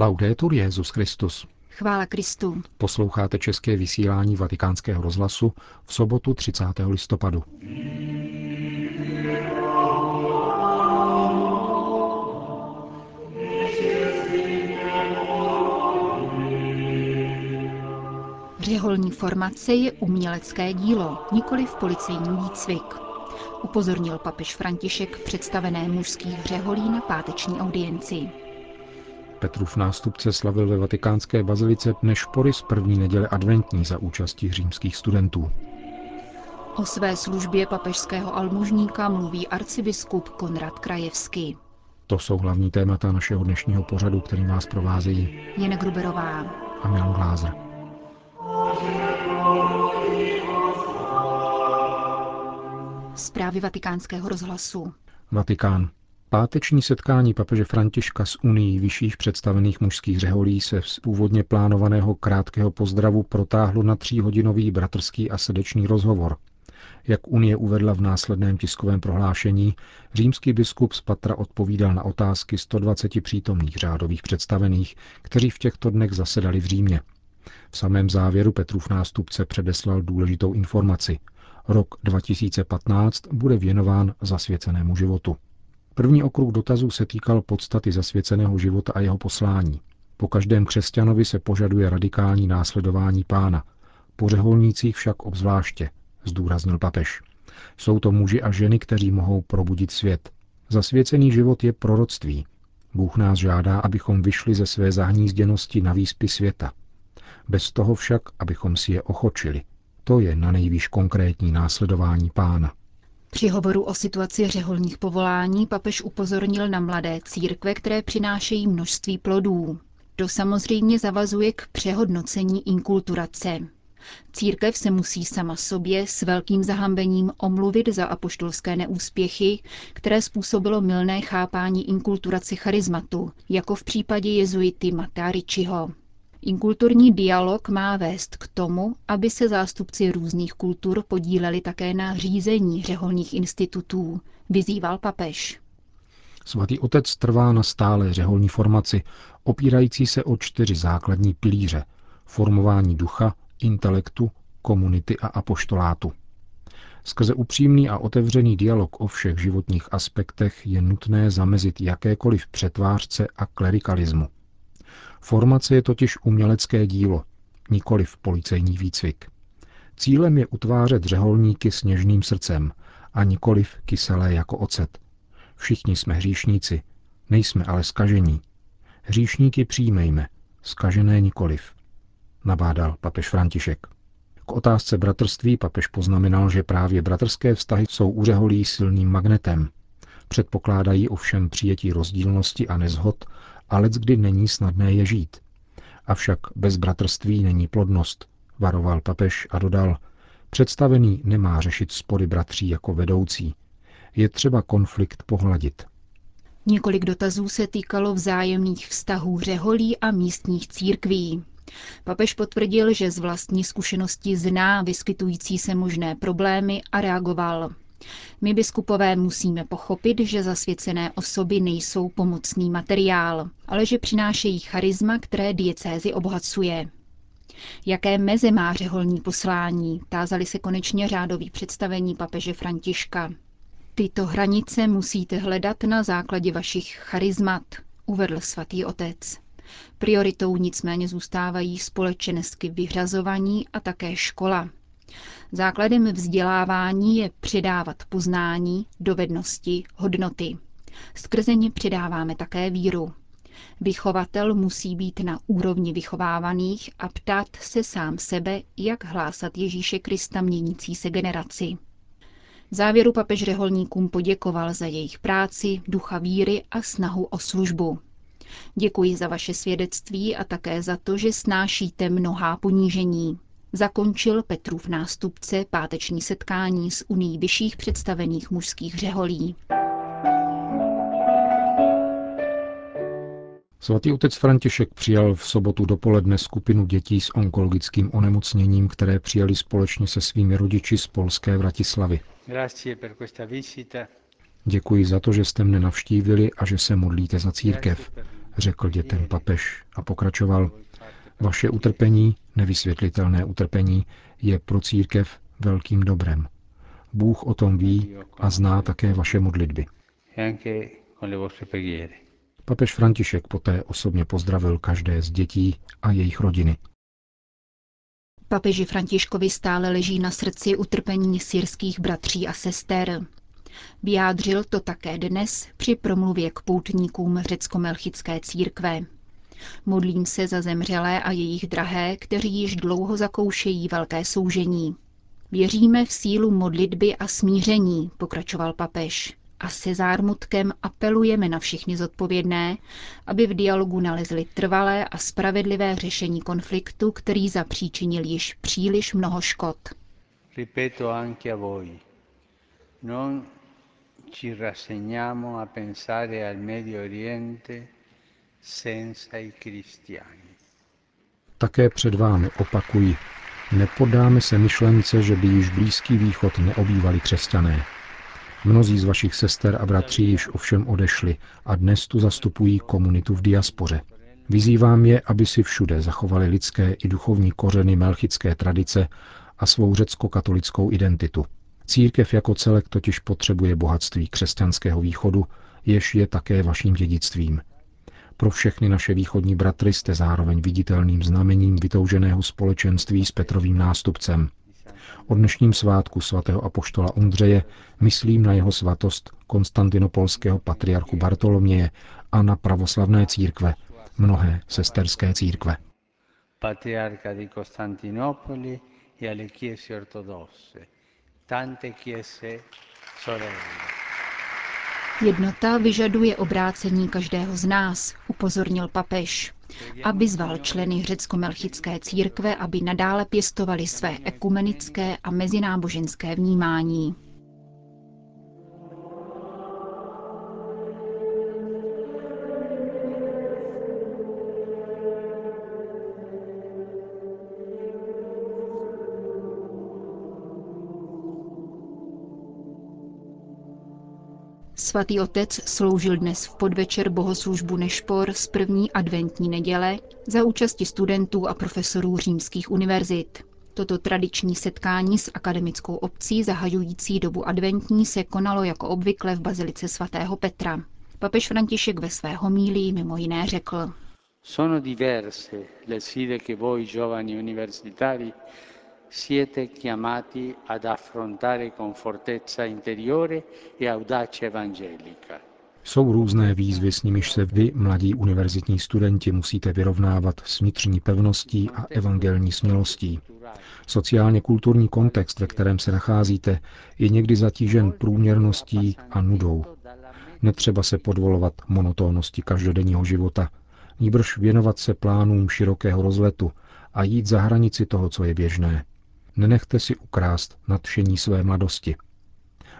Laudetur Jezus Christus. Chvála Kristu. Posloucháte české vysílání Vatikánského rozhlasu v sobotu 30. listopadu. Řeholní formace je umělecké dílo, nikoli v policejní výcvik. Upozornil papež František představené mužských řeholí na páteční audienci. Petrův nástupce slavil ve vatikánské bazilice Nešpory z první neděle adventní za účasti římských studentů. O své službě papežského almužníka mluví arcibiskup Konrad Krajevský. To jsou hlavní témata našeho dnešního pořadu, který vás provázejí Jena Gruberová a Milan Glázer. Zprávy vatikánského rozhlasu. Vatikán. Páteční setkání papeže Františka s Unii vyšších představených mužských řeholí se z původně plánovaného krátkého pozdravu protáhlo na tříhodinový bratrský a srdečný rozhovor. Jak Unie uvedla v následném tiskovém prohlášení, římský biskup z Patra odpovídal na otázky 120 přítomných řádových představených, kteří v těchto dnech zasedali v Římě. V samém závěru Petrův nástupce předeslal důležitou informaci. Rok 2015 bude věnován zasvěcenému životu. První okruh dotazů se týkal podstaty zasvěceného života a jeho poslání. Po každém křesťanovi se požaduje radikální následování pána, po řeholnících však obzvláště, zdůraznil papež. Jsou to muži a ženy, kteří mohou probudit svět. Zasvěcený život je proroctví. Bůh nás žádá, abychom vyšli ze své zahnízděnosti na výspy světa. Bez toho však, abychom si je ochočili. To je na nejvýš konkrétní následování pána. Při hovoru o situaci řeholních povolání papež upozornil na mladé církve, které přinášejí množství plodů. To samozřejmě zavazuje k přehodnocení inkulturace. Církev se musí sama sobě s velkým zahambením omluvit za apoštolské neúspěchy, které způsobilo milné chápání inkulturace charizmatu, jako v případě jezuity Matáričiho. Inkulturní dialog má vést k tomu, aby se zástupci různých kultur podíleli také na řízení řeholních institutů, vyzýval papež. Svatý otec trvá na stále řeholní formaci, opírající se o čtyři základní pilíře formování ducha, intelektu, komunity a apoštolátu. Skrze upřímný a otevřený dialog o všech životních aspektech je nutné zamezit jakékoliv přetvářce a klerikalismu. Formace je totiž umělecké dílo, nikoli v policejní výcvik. Cílem je utvářet řeholníky s něžným srdcem a nikoliv kyselé jako ocet. Všichni jsme hříšníci, nejsme ale skažení. Hříšníky přijmejme, skažené nikoliv. Nabádal papež František. K otázce bratrství papež poznamenal, že právě bratrské vztahy jsou u silným magnetem. Předpokládají ovšem přijetí rozdílnosti a nezhod a kdy není snadné je žít. Avšak bez bratrství není plodnost, varoval papež a dodal, představený nemá řešit spory bratří jako vedoucí. Je třeba konflikt pohladit. Několik dotazů se týkalo vzájemných vztahů řeholí a místních církví. Papež potvrdil, že z vlastní zkušenosti zná vyskytující se možné problémy a reagoval. My biskupové musíme pochopit, že zasvěcené osoby nejsou pomocný materiál, ale že přinášejí charisma, které diecézy obohacuje. Jaké meze má řeholní poslání, tázali se konečně řádoví představení papeže Františka. Tyto hranice musíte hledat na základě vašich charizmat, uvedl svatý otec. Prioritou nicméně zůstávají společensky vyhrazovaní a také škola. Základem vzdělávání je předávat poznání, dovednosti, hodnoty. Skrze ně předáváme také víru. Vychovatel musí být na úrovni vychovávaných a ptát se sám sebe, jak hlásat Ježíše Krista měnící se generaci. V závěru papež řeholníkům poděkoval za jejich práci, ducha víry a snahu o službu. Děkuji za vaše svědectví a také za to, že snášíte mnohá ponížení zakončil Petrův nástupce páteční setkání s Unii vyšších představených mužských řeholí. Svatý otec František přijal v sobotu dopoledne skupinu dětí s onkologickým onemocněním, které přijali společně se svými rodiči z polské Vratislavy. Děkuji za to, že jste mne navštívili a že se modlíte za církev. řekl dětem papež a pokračoval. Vaše utrpení, nevysvětlitelné utrpení, je pro církev velkým dobrem. Bůh o tom ví a zná také vaše modlitby. Papež František poté osobně pozdravil každé z dětí a jejich rodiny. Papeži Františkovi stále leží na srdci utrpení syrských bratří a sester. Vyjádřil to také dnes při promluvě k poutníkům řecko-melchické církve. Modlím se za zemřelé a jejich drahé, kteří již dlouho zakoušejí velké soužení. Věříme v sílu modlitby a smíření, pokračoval papež. A se zármutkem apelujeme na všechny zodpovědné, aby v dialogu nalezli trvalé a spravedlivé řešení konfliktu, který zapříčinil již příliš mnoho škod. Ripeto anche a voi. Non ci rassegniamo a pensare al Medio Oriente. Také před vámi opakuji, nepodáme se myšlence, že by již Blízký východ neobývali křesťané. Mnozí z vašich sester a bratří již ovšem odešli a dnes tu zastupují komunitu v diaspoře. Vyzývám je, aby si všude zachovali lidské i duchovní kořeny melchické tradice a svou řecko-katolickou identitu. Církev jako celek totiž potřebuje bohatství křesťanského východu, jež je také vaším dědictvím. Pro všechny naše východní bratry jste zároveň viditelným znamením vytouženého společenství s Petrovým nástupcem. O dnešním svátku svatého apoštola Ondřeje myslím na jeho svatost konstantinopolského patriarchu Bartoloměje a na pravoslavné církve, mnohé sesterské církve. Patriarcha di Costantinopoli e alle chiese ortodosse, tante chiese sorelle. Jednota vyžaduje obrácení každého z nás, upozornil papež a vyzval členy řecko-melchické církve, aby nadále pěstovali své ekumenické a mezináboženské vnímání. Svatý otec sloužil dnes v podvečer bohoslužbu Nešpor z první adventní neděle za účasti studentů a profesorů římských univerzit. Toto tradiční setkání s akademickou obcí zahajující dobu adventní se konalo jako obvykle v bazilice svatého Petra. Papež František ve své homílii mimo jiné řekl. Sono diverse le sfide che voi giovani universitari siete chiamati ad affrontare con fortezza interiore e audacia evangelica. Jsou různé výzvy, s nimiž se vy, mladí univerzitní studenti, musíte vyrovnávat s vnitřní pevností a evangelní smělostí. Sociálně kulturní kontext, ve kterém se nacházíte, je někdy zatížen průměrností a nudou. Netřeba se podvolovat monotónnosti každodenního života, níbrž věnovat se plánům širokého rozletu a jít za hranici toho, co je běžné. Nenechte si ukrást nadšení své mladosti.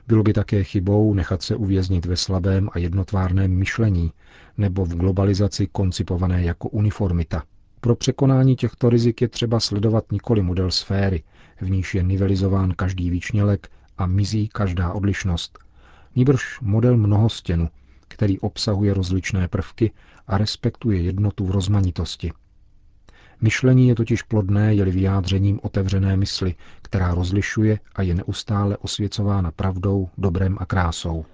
Bylo by také chybou nechat se uvěznit ve slabém a jednotvárném myšlení nebo v globalizaci koncipované jako uniformita. Pro překonání těchto rizik je třeba sledovat nikoli model sféry, v níž je nivelizován každý výčnělek a mizí každá odlišnost, nýbrž model mnohostěnu, který obsahuje rozličné prvky a respektuje jednotu v rozmanitosti. Myšlení je totiž plodné, je-li vyjádřením otevřené mysli, která rozlišuje a je neustále osvěcována pravdou, dobrem a krásou.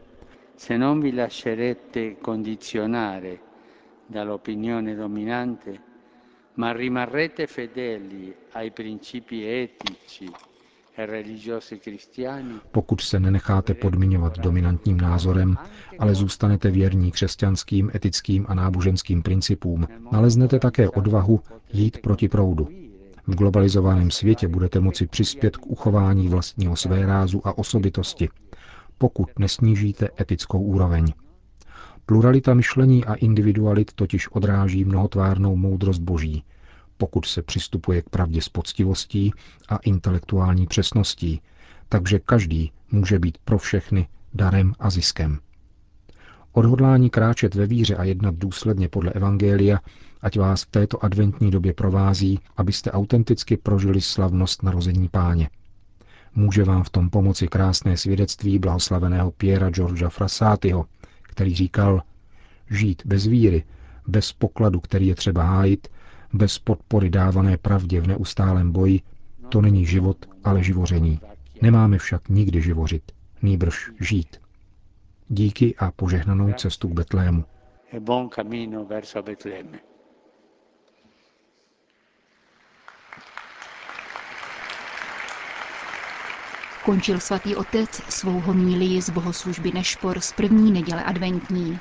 Se non vi lascerete condizionare dall'opinione dominante, ma rimarrete fedeli ai principi etici pokud se nenecháte podmiňovat dominantním názorem, ale zůstanete věrní křesťanským, etickým a náboženským principům, naleznete také odvahu jít proti proudu. V globalizovaném světě budete moci přispět k uchování vlastního svérázu a osobitosti, pokud nesnížíte etickou úroveň. Pluralita myšlení a individualit totiž odráží mnohotvárnou moudrost Boží, pokud se přistupuje k pravdě s poctivostí a intelektuální přesností, takže každý může být pro všechny darem a ziskem. Odhodlání kráčet ve víře a jednat důsledně podle Evangelia, ať vás v této adventní době provází, abyste autenticky prožili slavnost narození páně. Může vám v tom pomoci krásné svědectví blahoslaveného Piera Georgia Frasátyho, který říkal, žít bez víry bez pokladu, který je třeba hájit, bez podpory dávané pravdě v neustálém boji, to není život, ale živoření. Nemáme však nikdy živořit, nýbrž žít. Díky a požehnanou cestu k Betlému. Končil svatý otec svou homílii z bohoslužby Nešpor z první neděle adventní.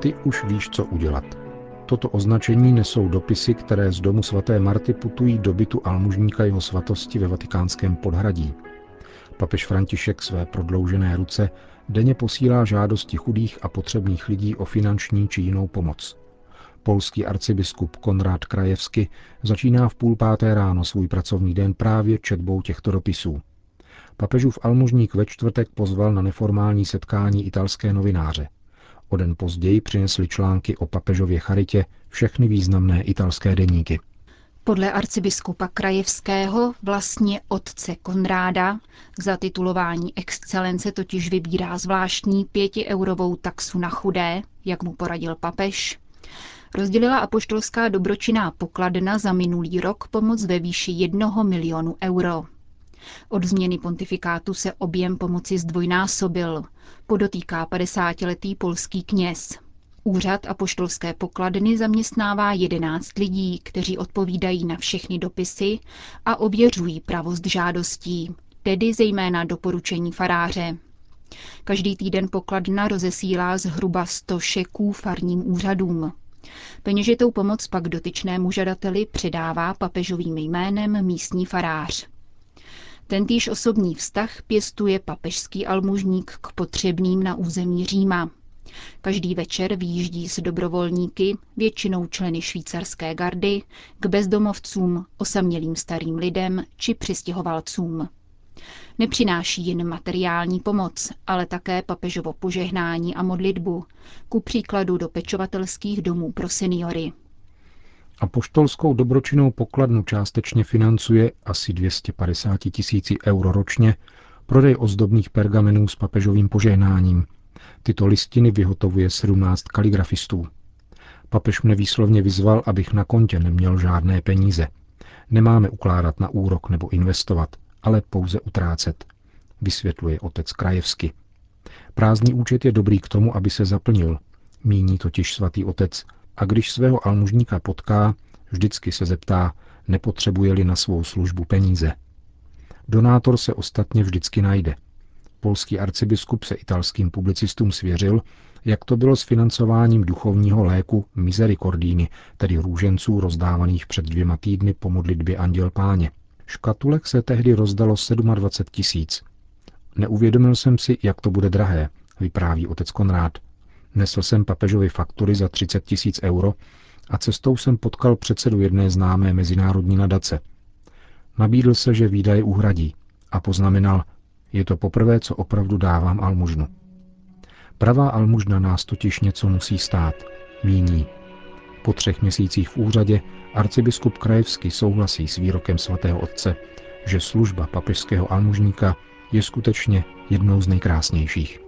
Ty už víš, co udělat. Toto označení nesou dopisy, které z domu svaté Marty putují do bytu almužníka jeho svatosti ve vatikánském podhradí. Papež František své prodloužené ruce denně posílá žádosti chudých a potřebných lidí o finanční či jinou pomoc. Polský arcibiskup Konrád Krajevsky začíná v půl páté ráno svůj pracovní den právě četbou těchto dopisů. Papežův almužník ve čtvrtek pozval na neformální setkání italské novináře. O den později přinesli články o papežově charitě všechny významné italské deníky. Podle arcibiskupa Krajevského vlastně otce Konráda za titulování excelence totiž vybírá zvláštní pětieurovou taxu na chudé, jak mu poradil papež. Rozdělila apoštolská dobročinná pokladna za minulý rok pomoc ve výši jednoho milionu euro. Od změny pontifikátu se objem pomoci zdvojnásobil, podotýká 50-letý polský kněz. Úřad apoštolské pokladny zaměstnává 11 lidí, kteří odpovídají na všechny dopisy a ověřují pravost žádostí, tedy zejména doporučení faráře. Každý týden pokladna rozesílá zhruba 100 šeků farním úřadům. Peněžitou pomoc pak dotyčnému žadateli předává papežovým jménem místní farář. Tentýž osobní vztah pěstuje papežský almužník k potřebným na území Říma. Každý večer výjíždí s dobrovolníky, většinou členy švýcarské gardy, k bezdomovcům, osamělým starým lidem či přistěhovalcům. Nepřináší jen materiální pomoc, ale také papežovo požehnání a modlitbu, ku příkladu do pečovatelských domů pro seniory. A poštolskou dobročinnou pokladnu částečně financuje asi 250 tisíci euro ročně prodej ozdobných pergamenů s papežovým požehnáním. Tyto listiny vyhotovuje 17 kaligrafistů. Papež mne výslovně vyzval, abych na kontě neměl žádné peníze. Nemáme ukládat na úrok nebo investovat, ale pouze utrácet, vysvětluje otec Krajevsky. Prázdný účet je dobrý k tomu, aby se zaplnil, míní totiž svatý otec – a když svého almužníka potká, vždycky se zeptá, nepotřebuje-li na svou službu peníze. Donátor se ostatně vždycky najde. Polský arcibiskup se italským publicistům svěřil, jak to bylo s financováním duchovního léku Misericordíny, tedy růženců rozdávaných před dvěma týdny po modlitbě Anděl Páně. Škatulek se tehdy rozdalo 27 tisíc. Neuvědomil jsem si, jak to bude drahé, vypráví otec Konrád. Nesl jsem papežovi faktury za 30 tisíc euro a cestou jsem potkal předsedu jedné známé mezinárodní nadace. Nabídl se, že výdaje uhradí a poznamenal, je to poprvé, co opravdu dávám almužnu. Pravá almužna nás totiž něco musí stát, míní. Po třech měsících v úřadě arcibiskup Krajevsky souhlasí s výrokem svatého otce, že služba papežského almužníka je skutečně jednou z nejkrásnějších.